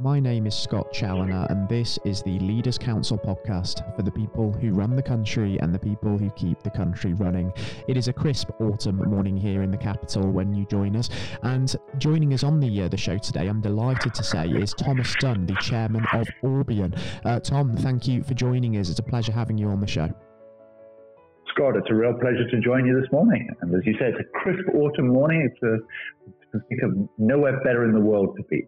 My name is Scott Challoner, and this is the Leaders Council podcast for the people who run the country and the people who keep the country running. It is a crisp autumn morning here in the capital when you join us, and joining us on the uh, the show today, I'm delighted to say, is Thomas Dunn, the chairman of Orbian. Uh, Tom, thank you for joining us. It's a pleasure having you on the show. Scott, it's a real pleasure to join you this morning. And as you said, it's a crisp autumn morning. It's a think of nowhere better in the world to be.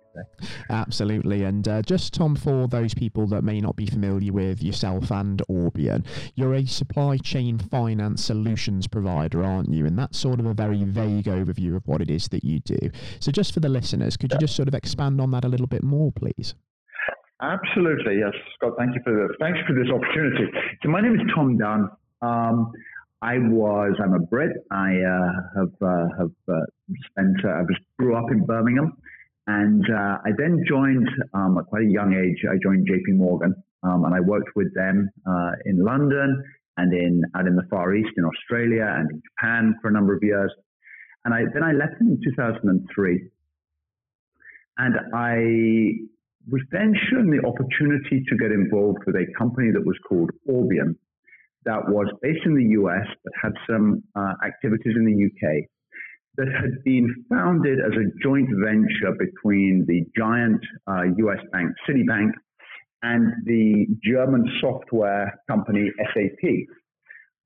Absolutely. And uh, just, Tom, for those people that may not be familiar with yourself and Orbian, you're a supply chain finance solutions provider, aren't you? And that's sort of a very vague overview of what it is that you do. So, just for the listeners, could you just sort of expand on that a little bit more, please? Absolutely, yes, Scott. Thank you for the thanks for this opportunity. So my name is Tom Dunn. Um, I was, I'm a Brit. I uh, have, uh, have uh, spent, uh, I was, grew up in Birmingham. And uh, I then joined, um, at quite a young age, I joined JP Morgan. Um, and I worked with them uh, in London and in, out in the Far East, in Australia and in Japan for a number of years. And I, then I left them in 2003. And I was then shown the opportunity to get involved with a company that was called Orbian that was based in the US but had some uh, activities in the UK that had been founded as a joint venture between the giant uh, US bank Citibank and the German software company SAP.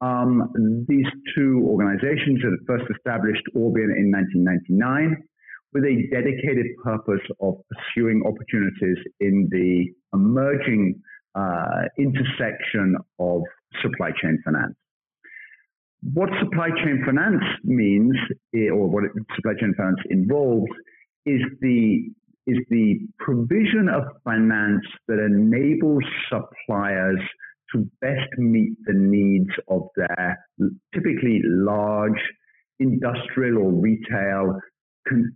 Um, these two organizations had first established Orbian in 1999 with a dedicated purpose of pursuing opportunities in the emerging uh, intersection of supply chain finance. What supply chain finance means, eh, or what supply chain finance involves, is the is the provision of finance that enables suppliers to best meet the needs of their typically large industrial or retail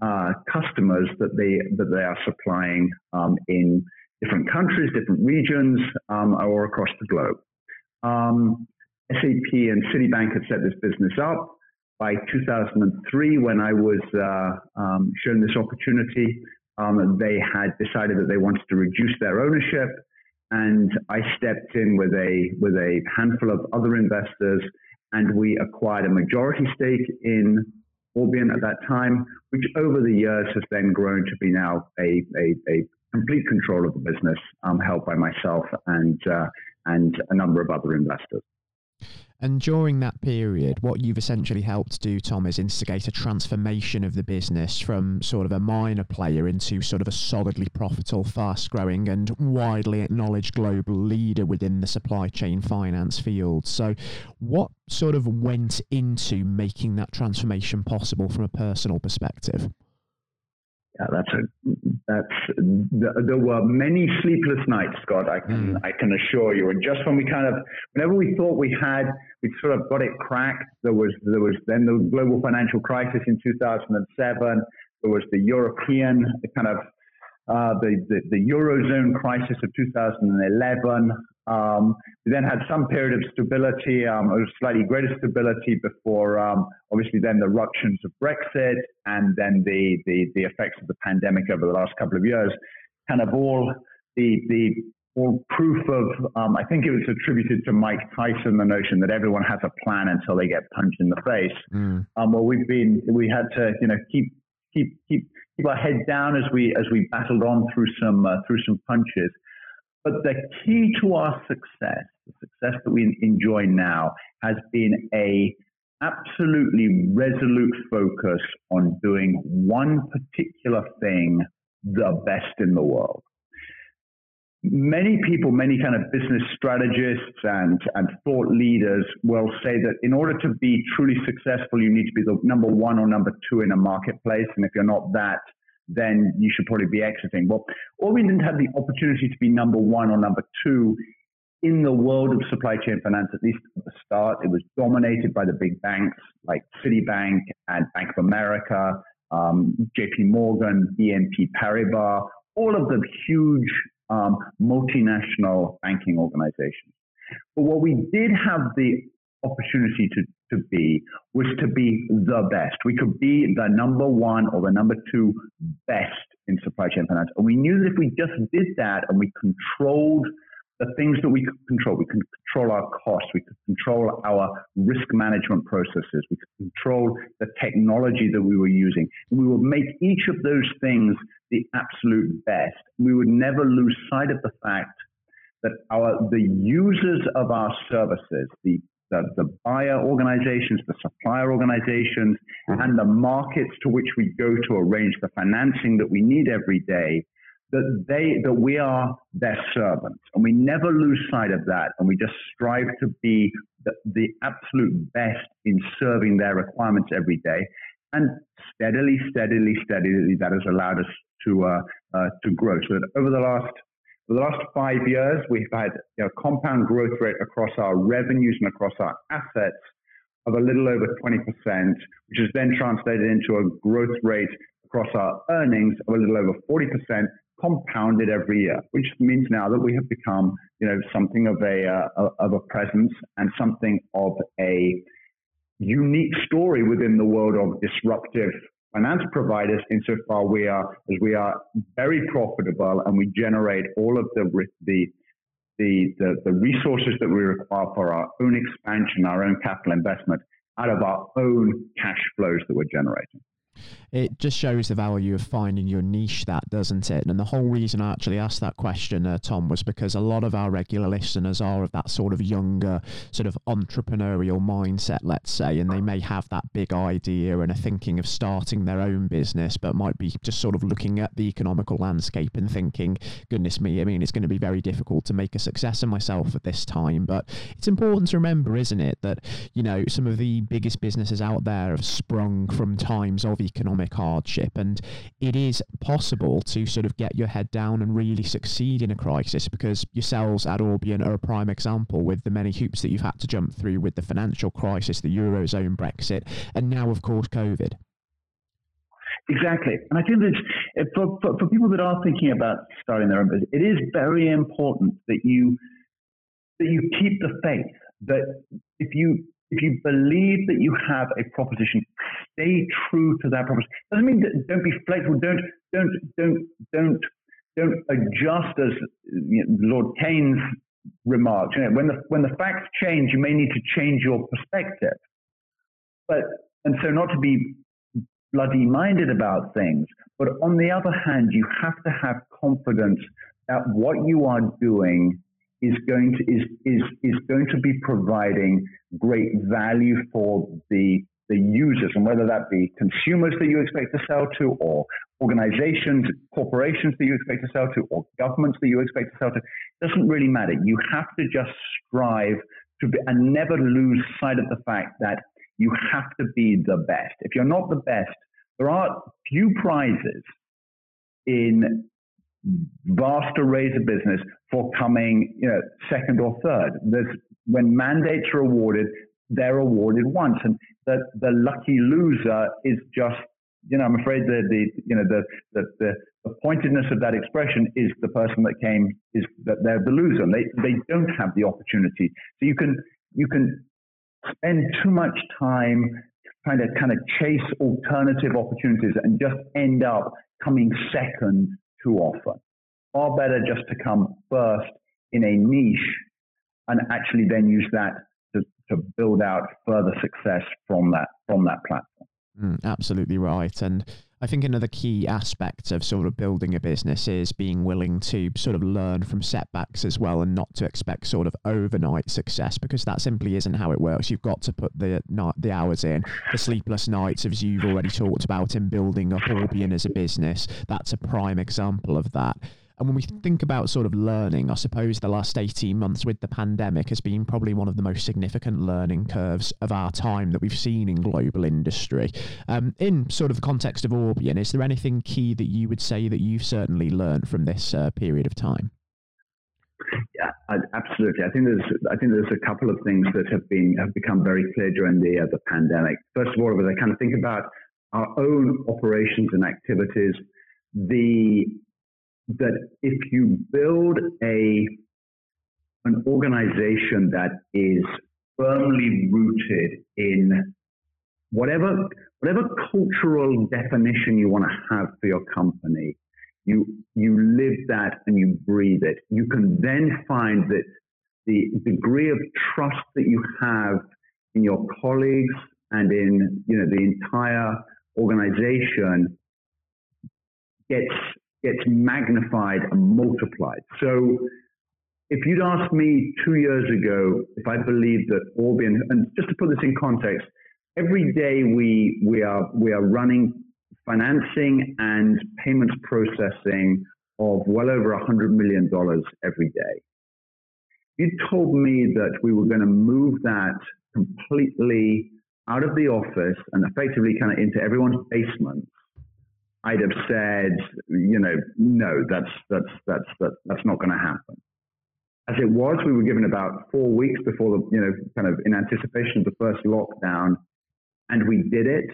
uh, customers that they that they are supplying um, in different countries, different regions, um, or across the globe. Um, SAP and Citibank had set this business up. By 2003, when I was uh, um, shown this opportunity, um, they had decided that they wanted to reduce their ownership, and I stepped in with a with a handful of other investors, and we acquired a majority stake in Orbian at that time, which over the years has then grown to be now a, a, a complete control of the business, um, held by myself and uh, and a number of other investors. And during that period, what you've essentially helped do, Tom, is instigate a transformation of the business from sort of a minor player into sort of a solidly profitable, fast growing, and widely acknowledged global leader within the supply chain finance field. So, what sort of went into making that transformation possible from a personal perspective? Yeah, that's a that's there were many sleepless nights, Scott. I can mm. I can assure you. And just when we kind of whenever we thought we had we sort of got it cracked, there was there was then the global financial crisis in 2007. There was the European kind of uh, the, the, the eurozone crisis of 2011. Um, we then had some period of stability, um, or slightly greater stability before, um, obviously, then the ructions of Brexit and then the, the, the effects of the pandemic over the last couple of years. Kind of all the, the all proof of, um, I think it was attributed to Mike Tyson, the notion that everyone has a plan until they get punched in the face. Mm. Um, well, we've been, we had to, you know, keep, keep, keep, keep our head down as we, as we battled on through some, uh, through some punches. But the key to our success, the success that we enjoy now, has been a absolutely resolute focus on doing one particular thing the best in the world. Many people, many kind of business strategists and, and thought leaders will say that in order to be truly successful, you need to be the number one or number two in a marketplace. And if you're not that, then you should probably be exiting. Well, Orbian didn't have the opportunity to be number one or number two in the world of supply chain finance, at least at the start. It was dominated by the big banks like Citibank and Bank of America, um, JP Morgan, BNP Paribas, all of the huge um, multinational banking organizations. But what we did have the opportunity to, to be was to be the best. We could be the number one or the number two best in supply chain finance. And we knew that if we just did that and we controlled the things that we could control. We could control our costs. We could control our risk management processes. We could control the technology that we were using. We would make each of those things the absolute best. We would never lose sight of the fact that our the users of our services, the the, the buyer organizations, the supplier organizations, mm-hmm. and the markets to which we go to arrange the financing that we need every day, that they that we are their servants. And we never lose sight of that. And we just strive to be the, the absolute best in serving their requirements every day. And steadily steadily steadily that has allowed us to uh, uh, to grow. So that over the last for the last five years we've had a you know, compound growth rate across our revenues and across our assets of a little over 20%, which is then translated into a growth rate across our earnings of a little over 40%, compounded every year, which means now that we have become, you know, something of a uh, of a presence and something of a unique story within the world of disruptive finance providers insofar we are as we are very profitable and we generate all of the the the, the, the resources that we require for our own expansion, our own capital investment out of our own cash flows that we're generating it just shows the value of finding your niche, that doesn't it? And the whole reason I actually asked that question, uh, Tom, was because a lot of our regular listeners are of that sort of younger, sort of entrepreneurial mindset, let's say, and they may have that big idea and are thinking of starting their own business, but might be just sort of looking at the economical landscape and thinking, goodness me, I mean, it's going to be very difficult to make a success of myself at this time. But it's important to remember, isn't it, that, you know, some of the biggest businesses out there have sprung from times of economic hardship. And it is possible to sort of get your head down and really succeed in a crisis because yourselves at Orbian are a prime example with the many hoops that you've had to jump through with the financial crisis, the Eurozone, Brexit, and now, of course, COVID. Exactly. And I think that eh, for, for, for, people that are thinking about starting their own business, it is very important that you that you keep the faith that if you if you believe that you have a proposition, stay true to that proposition. Doesn't mean that don't be flexible. Don't don't don't don't don't adjust as you know, Lord Keynes remarked. You know, when the when the facts change, you may need to change your perspective. But and so not to be bloody minded about things, but on the other hand, you have to have confidence that what you are doing is going to is is is going to be providing great value for the the users, and whether that be consumers that you expect to sell to, or organizations, corporations that you expect to sell to, or governments that you expect to sell to, doesn't really matter. You have to just strive to be, and never lose sight of the fact that you have to be the best. If you're not the best, there are few prizes in vast arrays of business for coming you know, second or third. There's, when mandates are awarded, they're awarded once, and the, the lucky loser is just you know I'm afraid that the you know the, the the the pointedness of that expression is the person that came is that they're the loser. And they they don't have the opportunity. So you can you can spend too much time trying to kind of chase alternative opportunities and just end up coming second too often. Far better just to come first in a niche and actually then use that to, build out further success from that from that platform. Mm, absolutely right. And I think another key aspect of sort of building a business is being willing to sort of learn from setbacks as well and not to expect sort of overnight success because that simply isn't how it works. You've got to put the the hours in, the sleepless nights, as you've already talked about in building up Orbian as a business. That's a prime example of that. And when we think about sort of learning, I suppose the last 18 months with the pandemic has been probably one of the most significant learning curves of our time that we've seen in global industry. Um, in sort of the context of Orbian, is there anything key that you would say that you've certainly learned from this uh, period of time? Yeah, absolutely. I think there's I think there's a couple of things that have been have become very clear during the uh, the pandemic. First of all, as I kind of think about our own operations and activities, the that if you build a an organization that is firmly rooted in whatever whatever cultural definition you want to have for your company, you you live that and you breathe it. You can then find that the degree of trust that you have in your colleagues and in you know the entire organization gets gets magnified and multiplied. So if you'd asked me two years ago if I believed that Orbian, and just to put this in context, every day we we are we are running financing and payments processing of well over $100 million every day. You told me that we were going to move that completely out of the office and effectively kind of into everyone's basement. I'd have said, you know, no, that's that's that's that's, that's not going to happen. As it was, we were given about four weeks before the, you know, kind of in anticipation of the first lockdown, and we did it.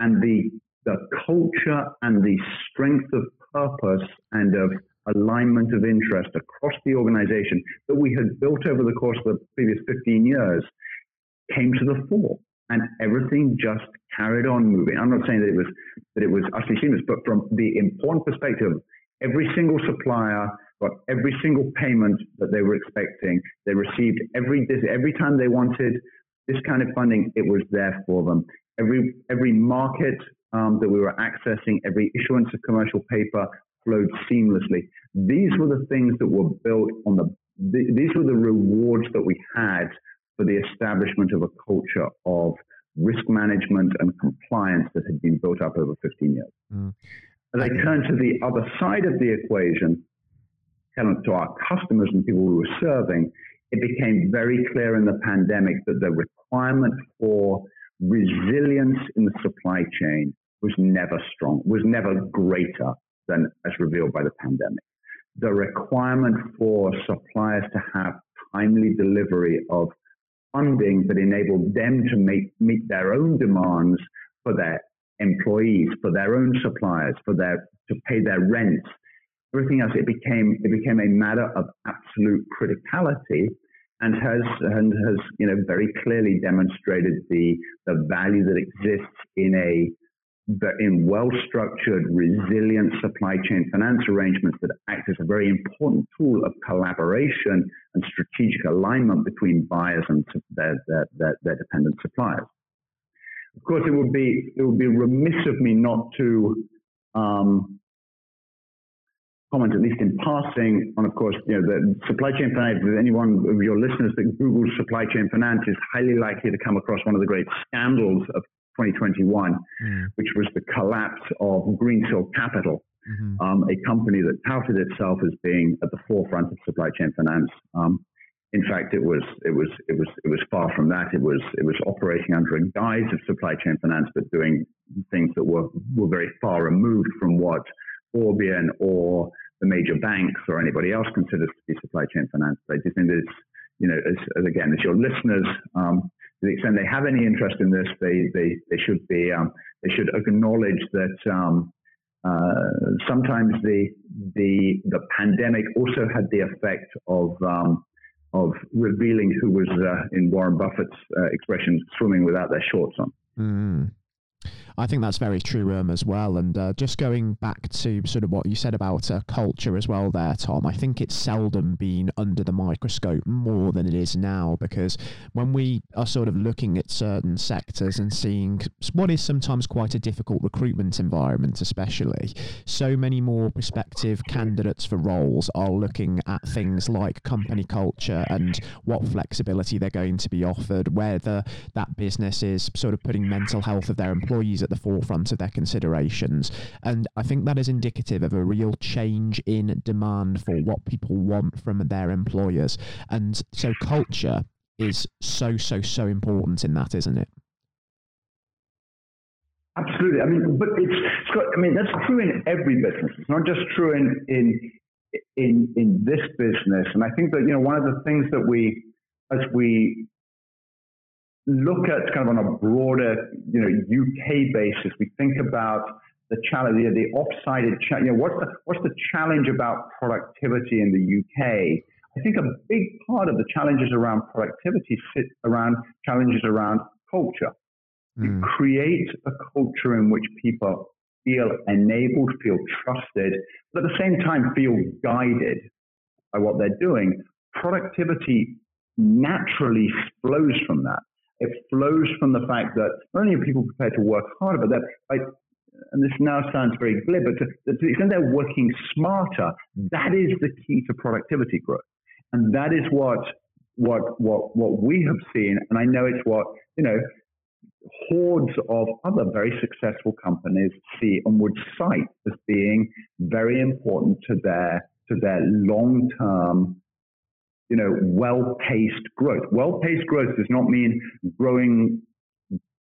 And the the culture and the strength of purpose and of alignment of interest across the organization that we had built over the course of the previous 15 years came to the fore and everything just carried on moving. I'm not saying that it was that it was utterly seamless, but from the important perspective, every single supplier got every single payment that they were expecting. They received every every time they wanted this kind of funding, it was there for them. Every every market um, that we were accessing, every issuance of commercial paper flowed seamlessly. These were the things that were built on the, the these were the rewards that we had for the establishment of a culture of risk management and compliance that had been built up over 15 years. Mm. As I turn to the other side of the equation, to our customers and people we were serving, it became very clear in the pandemic that the requirement for resilience in the supply chain was never strong, was never greater than as revealed by the pandemic. The requirement for suppliers to have timely delivery of funding that enabled them to make, meet their own demands for their employees, for their own suppliers, for their to pay their rent, everything else. It became it became a matter of absolute criticality, and has and has you know very clearly demonstrated the the value that exists in a in well-structured, resilient supply chain finance arrangements that act as a very important tool of collaboration and strategic alignment between buyers and their, their, their, their dependent suppliers. Of course, it would be it would be remiss of me not to um, comment, at least in passing, on of course, you know, the supply chain finance. Anyone of your listeners that Googles supply chain finance is highly likely to come across one of the great scandals of 2021, mm. which was the collapse of Greensill Capital, mm-hmm. um, a company that touted itself as being at the forefront of supply chain finance. Um, in fact, it was it was it was it was far from that. It was it was operating under a guise of supply chain finance, but doing things that were were very far removed from what Orbian or the major banks or anybody else considers to be supply chain finance. I just think that it's, you know, as, as again, as your listeners um, to the extent they have any interest in this, they they, they should be um, they should acknowledge that um, uh, sometimes the the the pandemic also had the effect of um, of revealing who was uh, in Warren Buffett's uh, expression swimming without their shorts on. Mm. I think that's very true um, as well. And uh, just going back to sort of what you said about uh, culture as well, there, Tom. I think it's seldom been under the microscope more than it is now because when we are sort of looking at certain sectors and seeing what is sometimes quite a difficult recruitment environment, especially, so many more prospective candidates for roles are looking at things like company culture and what flexibility they're going to be offered, whether that business is sort of putting mental health of their employees at the forefront of their considerations. And I think that is indicative of a real change in demand for what people want from their employers. And so culture is so, so, so important in that, isn't it? Absolutely. I mean, but it's, Scott, I mean, that's true in every business. It's not just true in, in, in, in this business. And I think that, you know, one of the things that we, as we look at kind of on a broader, you know, UK basis, we think about the challenge, the, the off-sided, cha- you know, what's the, what's the challenge about productivity in the UK? I think a big part of the challenges around productivity sit around challenges around culture. Mm. You create a culture in which people feel enabled, feel trusted, but at the same time feel guided by what they're doing, productivity naturally flows from that. It flows from the fact that not only are people prepared to work harder, but that, like, and this now sounds very glib, but to, to the extent they're working smarter, that is the key to productivity growth. And that is what what what what we have seen, and I know it's what you know hordes of other very successful companies see and would cite as being very important to their to their long term you know, well-paced growth. Well-paced growth does not mean growing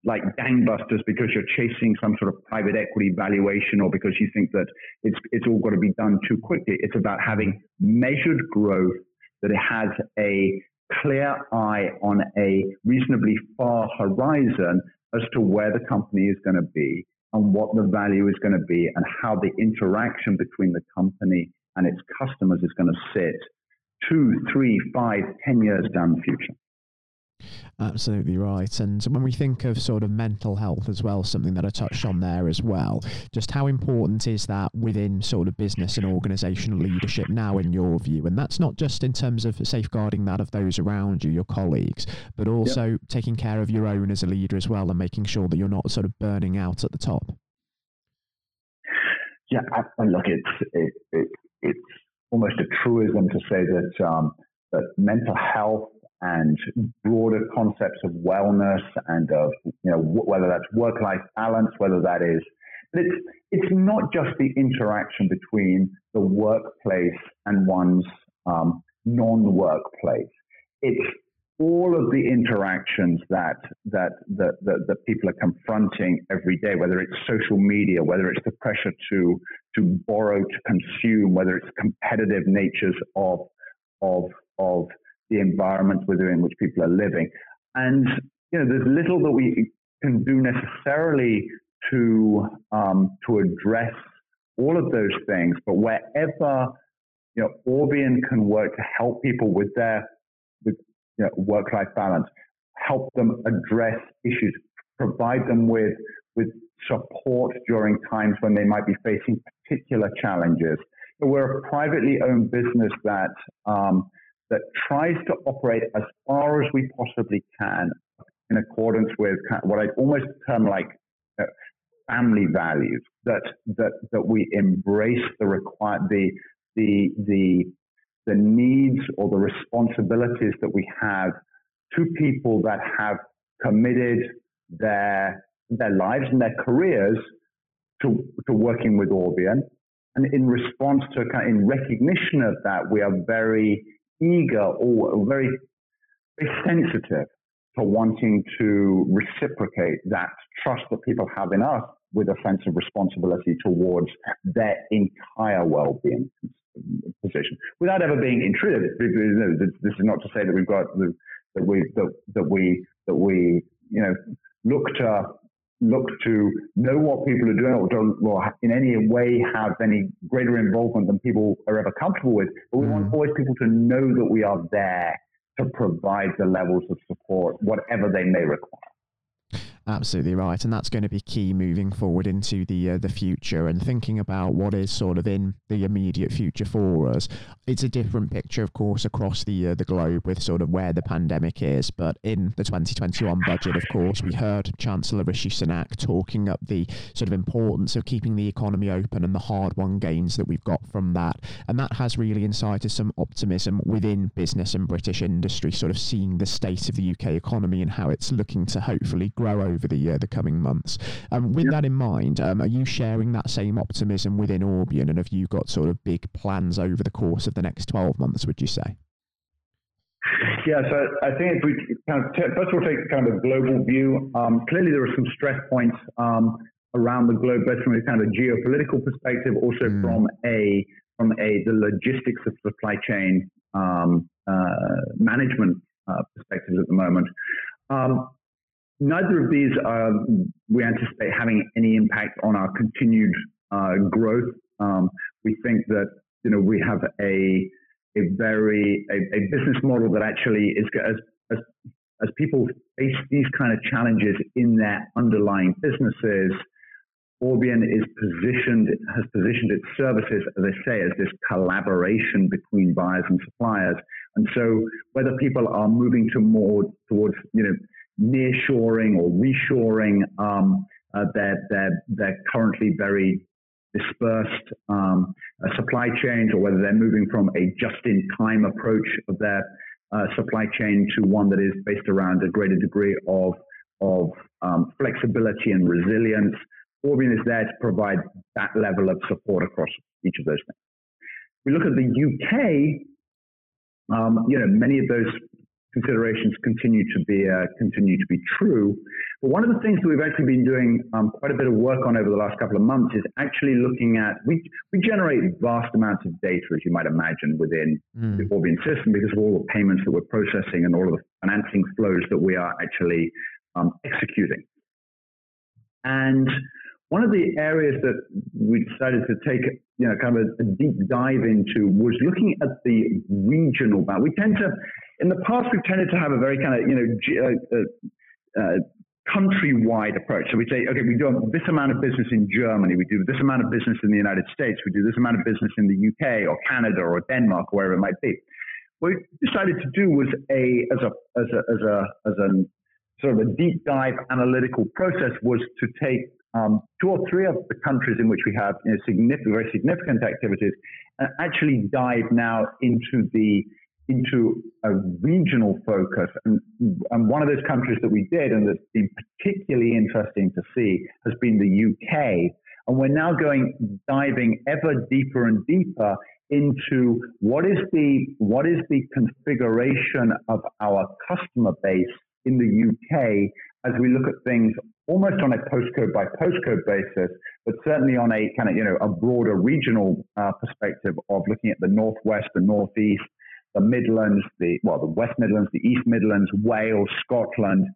like gangbusters because you're chasing some sort of private equity valuation or because you think that it's it's all got to be done too quickly. It's about having measured growth that has a clear eye on a reasonably far horizon as to where the company is going to be and what the value is going to be and how the interaction between the company and its customers is going to sit two, three, five, ten years down the future. Absolutely right. And when we think of sort of mental health as well, something that I touched on there as well, just how important is that within sort of business and organizational leadership now, in your view? And that's not just in terms of safeguarding that of those around you, your colleagues, but also yep. taking care of your own as a leader as well and making sure that you're not sort of burning out at the top. Yeah, I, look, it's it, it, it's almost a truism to say that um, that mental health and broader concepts of wellness and of you know whether that's work-life balance, whether that is, it's it's not just the interaction between the workplace and one's um, non-workplace. It's all of the interactions that, that that, that that people are confronting every day, whether it's social media, whether it's the pressure to to borrow to consume, whether it's competitive natures of of of the environment within which people are living, and you know there's little that we can do necessarily to um, to address all of those things, but wherever you know Orbian can work to help people with their you know, work-life balance, help them address issues, provide them with with support during times when they might be facing particular challenges. We're a privately owned business that um, that tries to operate as far as we possibly can in accordance with what I almost term like uh, family values. That that that we embrace the require the the the the needs or the responsibilities that we have to people that have committed their their lives and their careers to, to working with Orbian. And in response to, kind of in recognition of that, we are very eager or very, very sensitive to wanting to reciprocate that trust that people have in us with a sense of responsibility towards their entire well-being position without ever being intrusive. This is not to say that we've got that we that, that we that we you know look to look to know what people are doing or don't or in any way have any greater involvement than people are ever comfortable with. But we mm. want always people to know that we are there to provide the levels of support, whatever they may require. Absolutely right, and that's going to be key moving forward into the uh, the future and thinking about what is sort of in the immediate future for us. It's a different picture, of course, across the uh, the globe with sort of where the pandemic is. But in the 2021 budget, of course, we heard Chancellor Rishi Sunak talking up the sort of importance of keeping the economy open and the hard-won gains that we've got from that, and that has really incited some optimism within business and British industry, sort of seeing the state of the UK economy and how it's looking to hopefully grow over the uh, the coming months. Um, with yep. that in mind, um, are you sharing that same optimism within Orbian, and have you got sort of big plans over the course of the next twelve months? Would you say? Yeah, so I think if we kind of t- first of all take kind of a global view. Um, clearly, there are some stress points um, around the globe, both from a kind of geopolitical perspective, also mm. from a from a the logistics of supply chain um, uh, management uh, perspectives at the moment. Um, neither of these are, we anticipate having any impact on our continued uh, growth. Um, we think that you know we have a a very a, a business model that actually is as, as as people face these kind of challenges in their underlying businesses, Orbian is positioned has positioned its services, as I say, as this collaboration between buyers and suppliers. And so, whether people are moving to more towards you know nearshoring or reshoring, um, uh, they're, they're they're currently very dispersed um, uh, supply chains, or whether they're moving from a just-in-time approach of their uh, supply chain to one that is based around a greater degree of of um, flexibility and resilience. Orbian is there to provide that level of support across each of those things. We look at the UK. Um, you know, many of those considerations continue to be uh, continue to be true. But one of the things that we've actually been doing um, quite a bit of work on over the last couple of months is actually looking at we we generate vast amounts of data, as you might imagine, within mm. the Orbian system because of all the payments that we're processing and all of the financing flows that we are actually um, executing. And one of the areas that we decided to take, you know, kind of a, a deep dive into was looking at the regional bound. We tend to, in the past, we've tended to have a very kind of, you know, uh, uh, uh, countrywide approach. So we say, okay, we do this amount of business in Germany, we do this amount of business in the United States, we do this amount of business in the UK or Canada or Denmark, or wherever it might be. What we decided to do was a as a as a as a as a sort of a deep dive analytical process was to take um, two or three of the countries in which we have you know, significant, very significant activities, and actually dive now into the into a regional focus. And, and one of those countries that we did, and that's been particularly interesting to see, has been the UK. And we're now going diving ever deeper and deeper into what is the what is the configuration of our customer base in the UK as we look at things almost on a postcode by postcode basis, but certainly on a kind of, you know, a broader regional uh, perspective of looking at the Northwest, the Northeast, the Midlands, the, well, the West Midlands, the East Midlands, Wales, Scotland.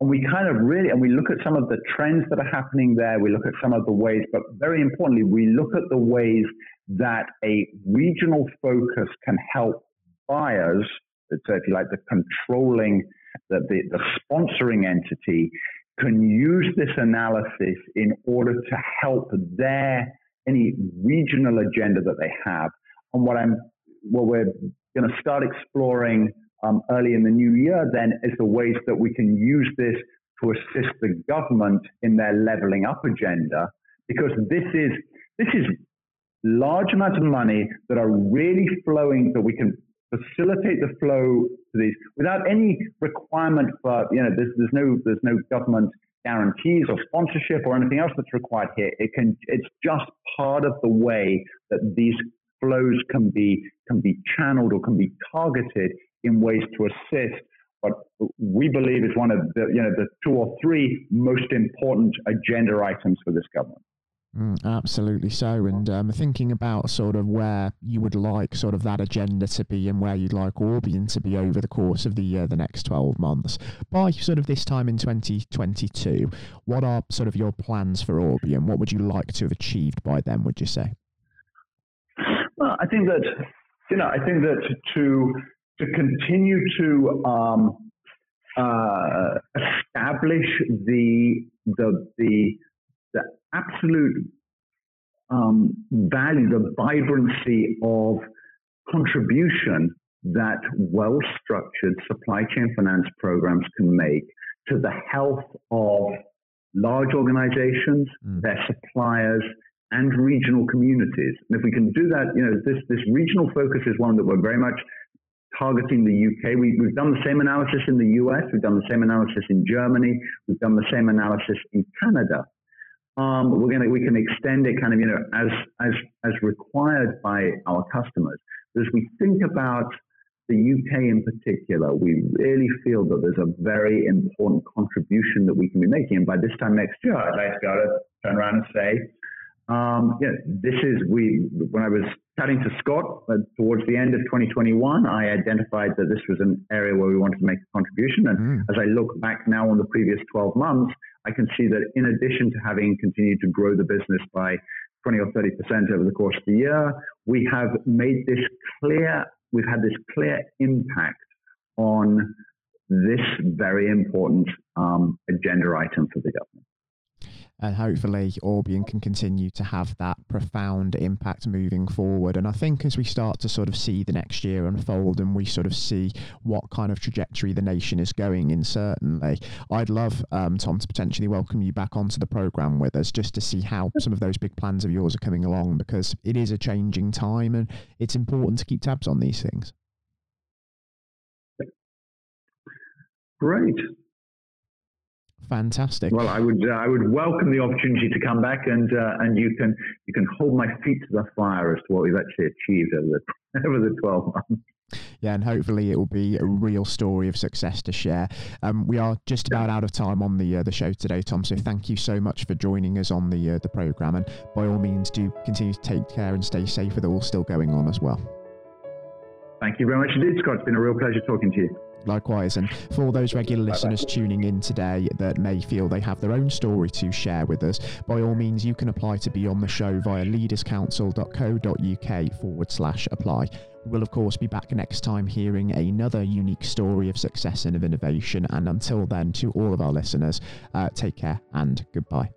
And we kind of really, and we look at some of the trends that are happening there. We look at some of the ways, but very importantly, we look at the ways that a regional focus can help buyers, so if you like, the controlling, the, the, the sponsoring entity can use this analysis in order to help their any regional agenda that they have. And what I'm what we're going to start exploring um, early in the new year then is the ways that we can use this to assist the government in their leveling up agenda because this is this is large amounts of money that are really flowing that we can facilitate the flow to these without any requirement for, you know, there's, there's no, there's no government guarantees or sponsorship or anything else that's required here. It can, it's just part of the way that these flows can be, can be channeled or can be targeted in ways to assist what we believe is one of the, you know, the two or three most important agenda items for this government. Mm, absolutely so. And um, thinking about sort of where you would like sort of that agenda to be and where you'd like Orbian to be over the course of the year, the next 12 months. By sort of this time in 2022, what are sort of your plans for Orbian? What would you like to have achieved by then, would you say? Well, I think that, you know, I think that to, to continue to um, uh, establish the, the, the, the absolute um, value, the vibrancy of contribution that well structured supply chain finance programs can make to the health of large organizations, mm. their suppliers, and regional communities. And if we can do that, you know, this, this regional focus is one that we're very much targeting the UK. We, have done the same analysis in the US, we've done the same analysis in Germany, we've done the same analysis in Canada um, we're gonna we can extend it kind of you know as as as required by our customers. But as we think about the UK in particular, we really feel that there's a very important contribution that we can be making. And by this time next year, I'd like to to turn around and say, um, yeah, this is we. When I was chatting to Scott uh, towards the end of 2021, I identified that this was an area where we wanted to make a contribution. And mm. as I look back now on the previous 12 months, I can see that in addition to having continued to grow the business by 20 or 30 percent over the course of the year, we have made this clear. We've had this clear impact on this very important um, agenda item for the government. And hopefully Orbian can continue to have that profound impact moving forward. And I think as we start to sort of see the next year unfold and we sort of see what kind of trajectory the nation is going in, certainly, I'd love um, Tom to potentially welcome you back onto the program with us just to see how some of those big plans of yours are coming along because it is a changing time and it's important to keep tabs on these things. Great. Fantastic. Well, I would uh, I would welcome the opportunity to come back and uh, and you can you can hold my feet to the fire as to what we've actually achieved over the over the twelve months. Yeah, and hopefully it will be a real story of success to share. Um, we are just about out of time on the uh, the show today, Tom. So thank you so much for joining us on the uh, the program, and by all means, do continue to take care and stay safe with it all still going on as well. Thank you very much indeed, Scott. It's been a real pleasure talking to you. Likewise, and for those regular listeners tuning in today that may feel they have their own story to share with us, by all means, you can apply to be on the show via leaderscouncil.co.uk forward slash apply. We'll, of course, be back next time hearing another unique story of success and of innovation. And until then, to all of our listeners, uh, take care and goodbye.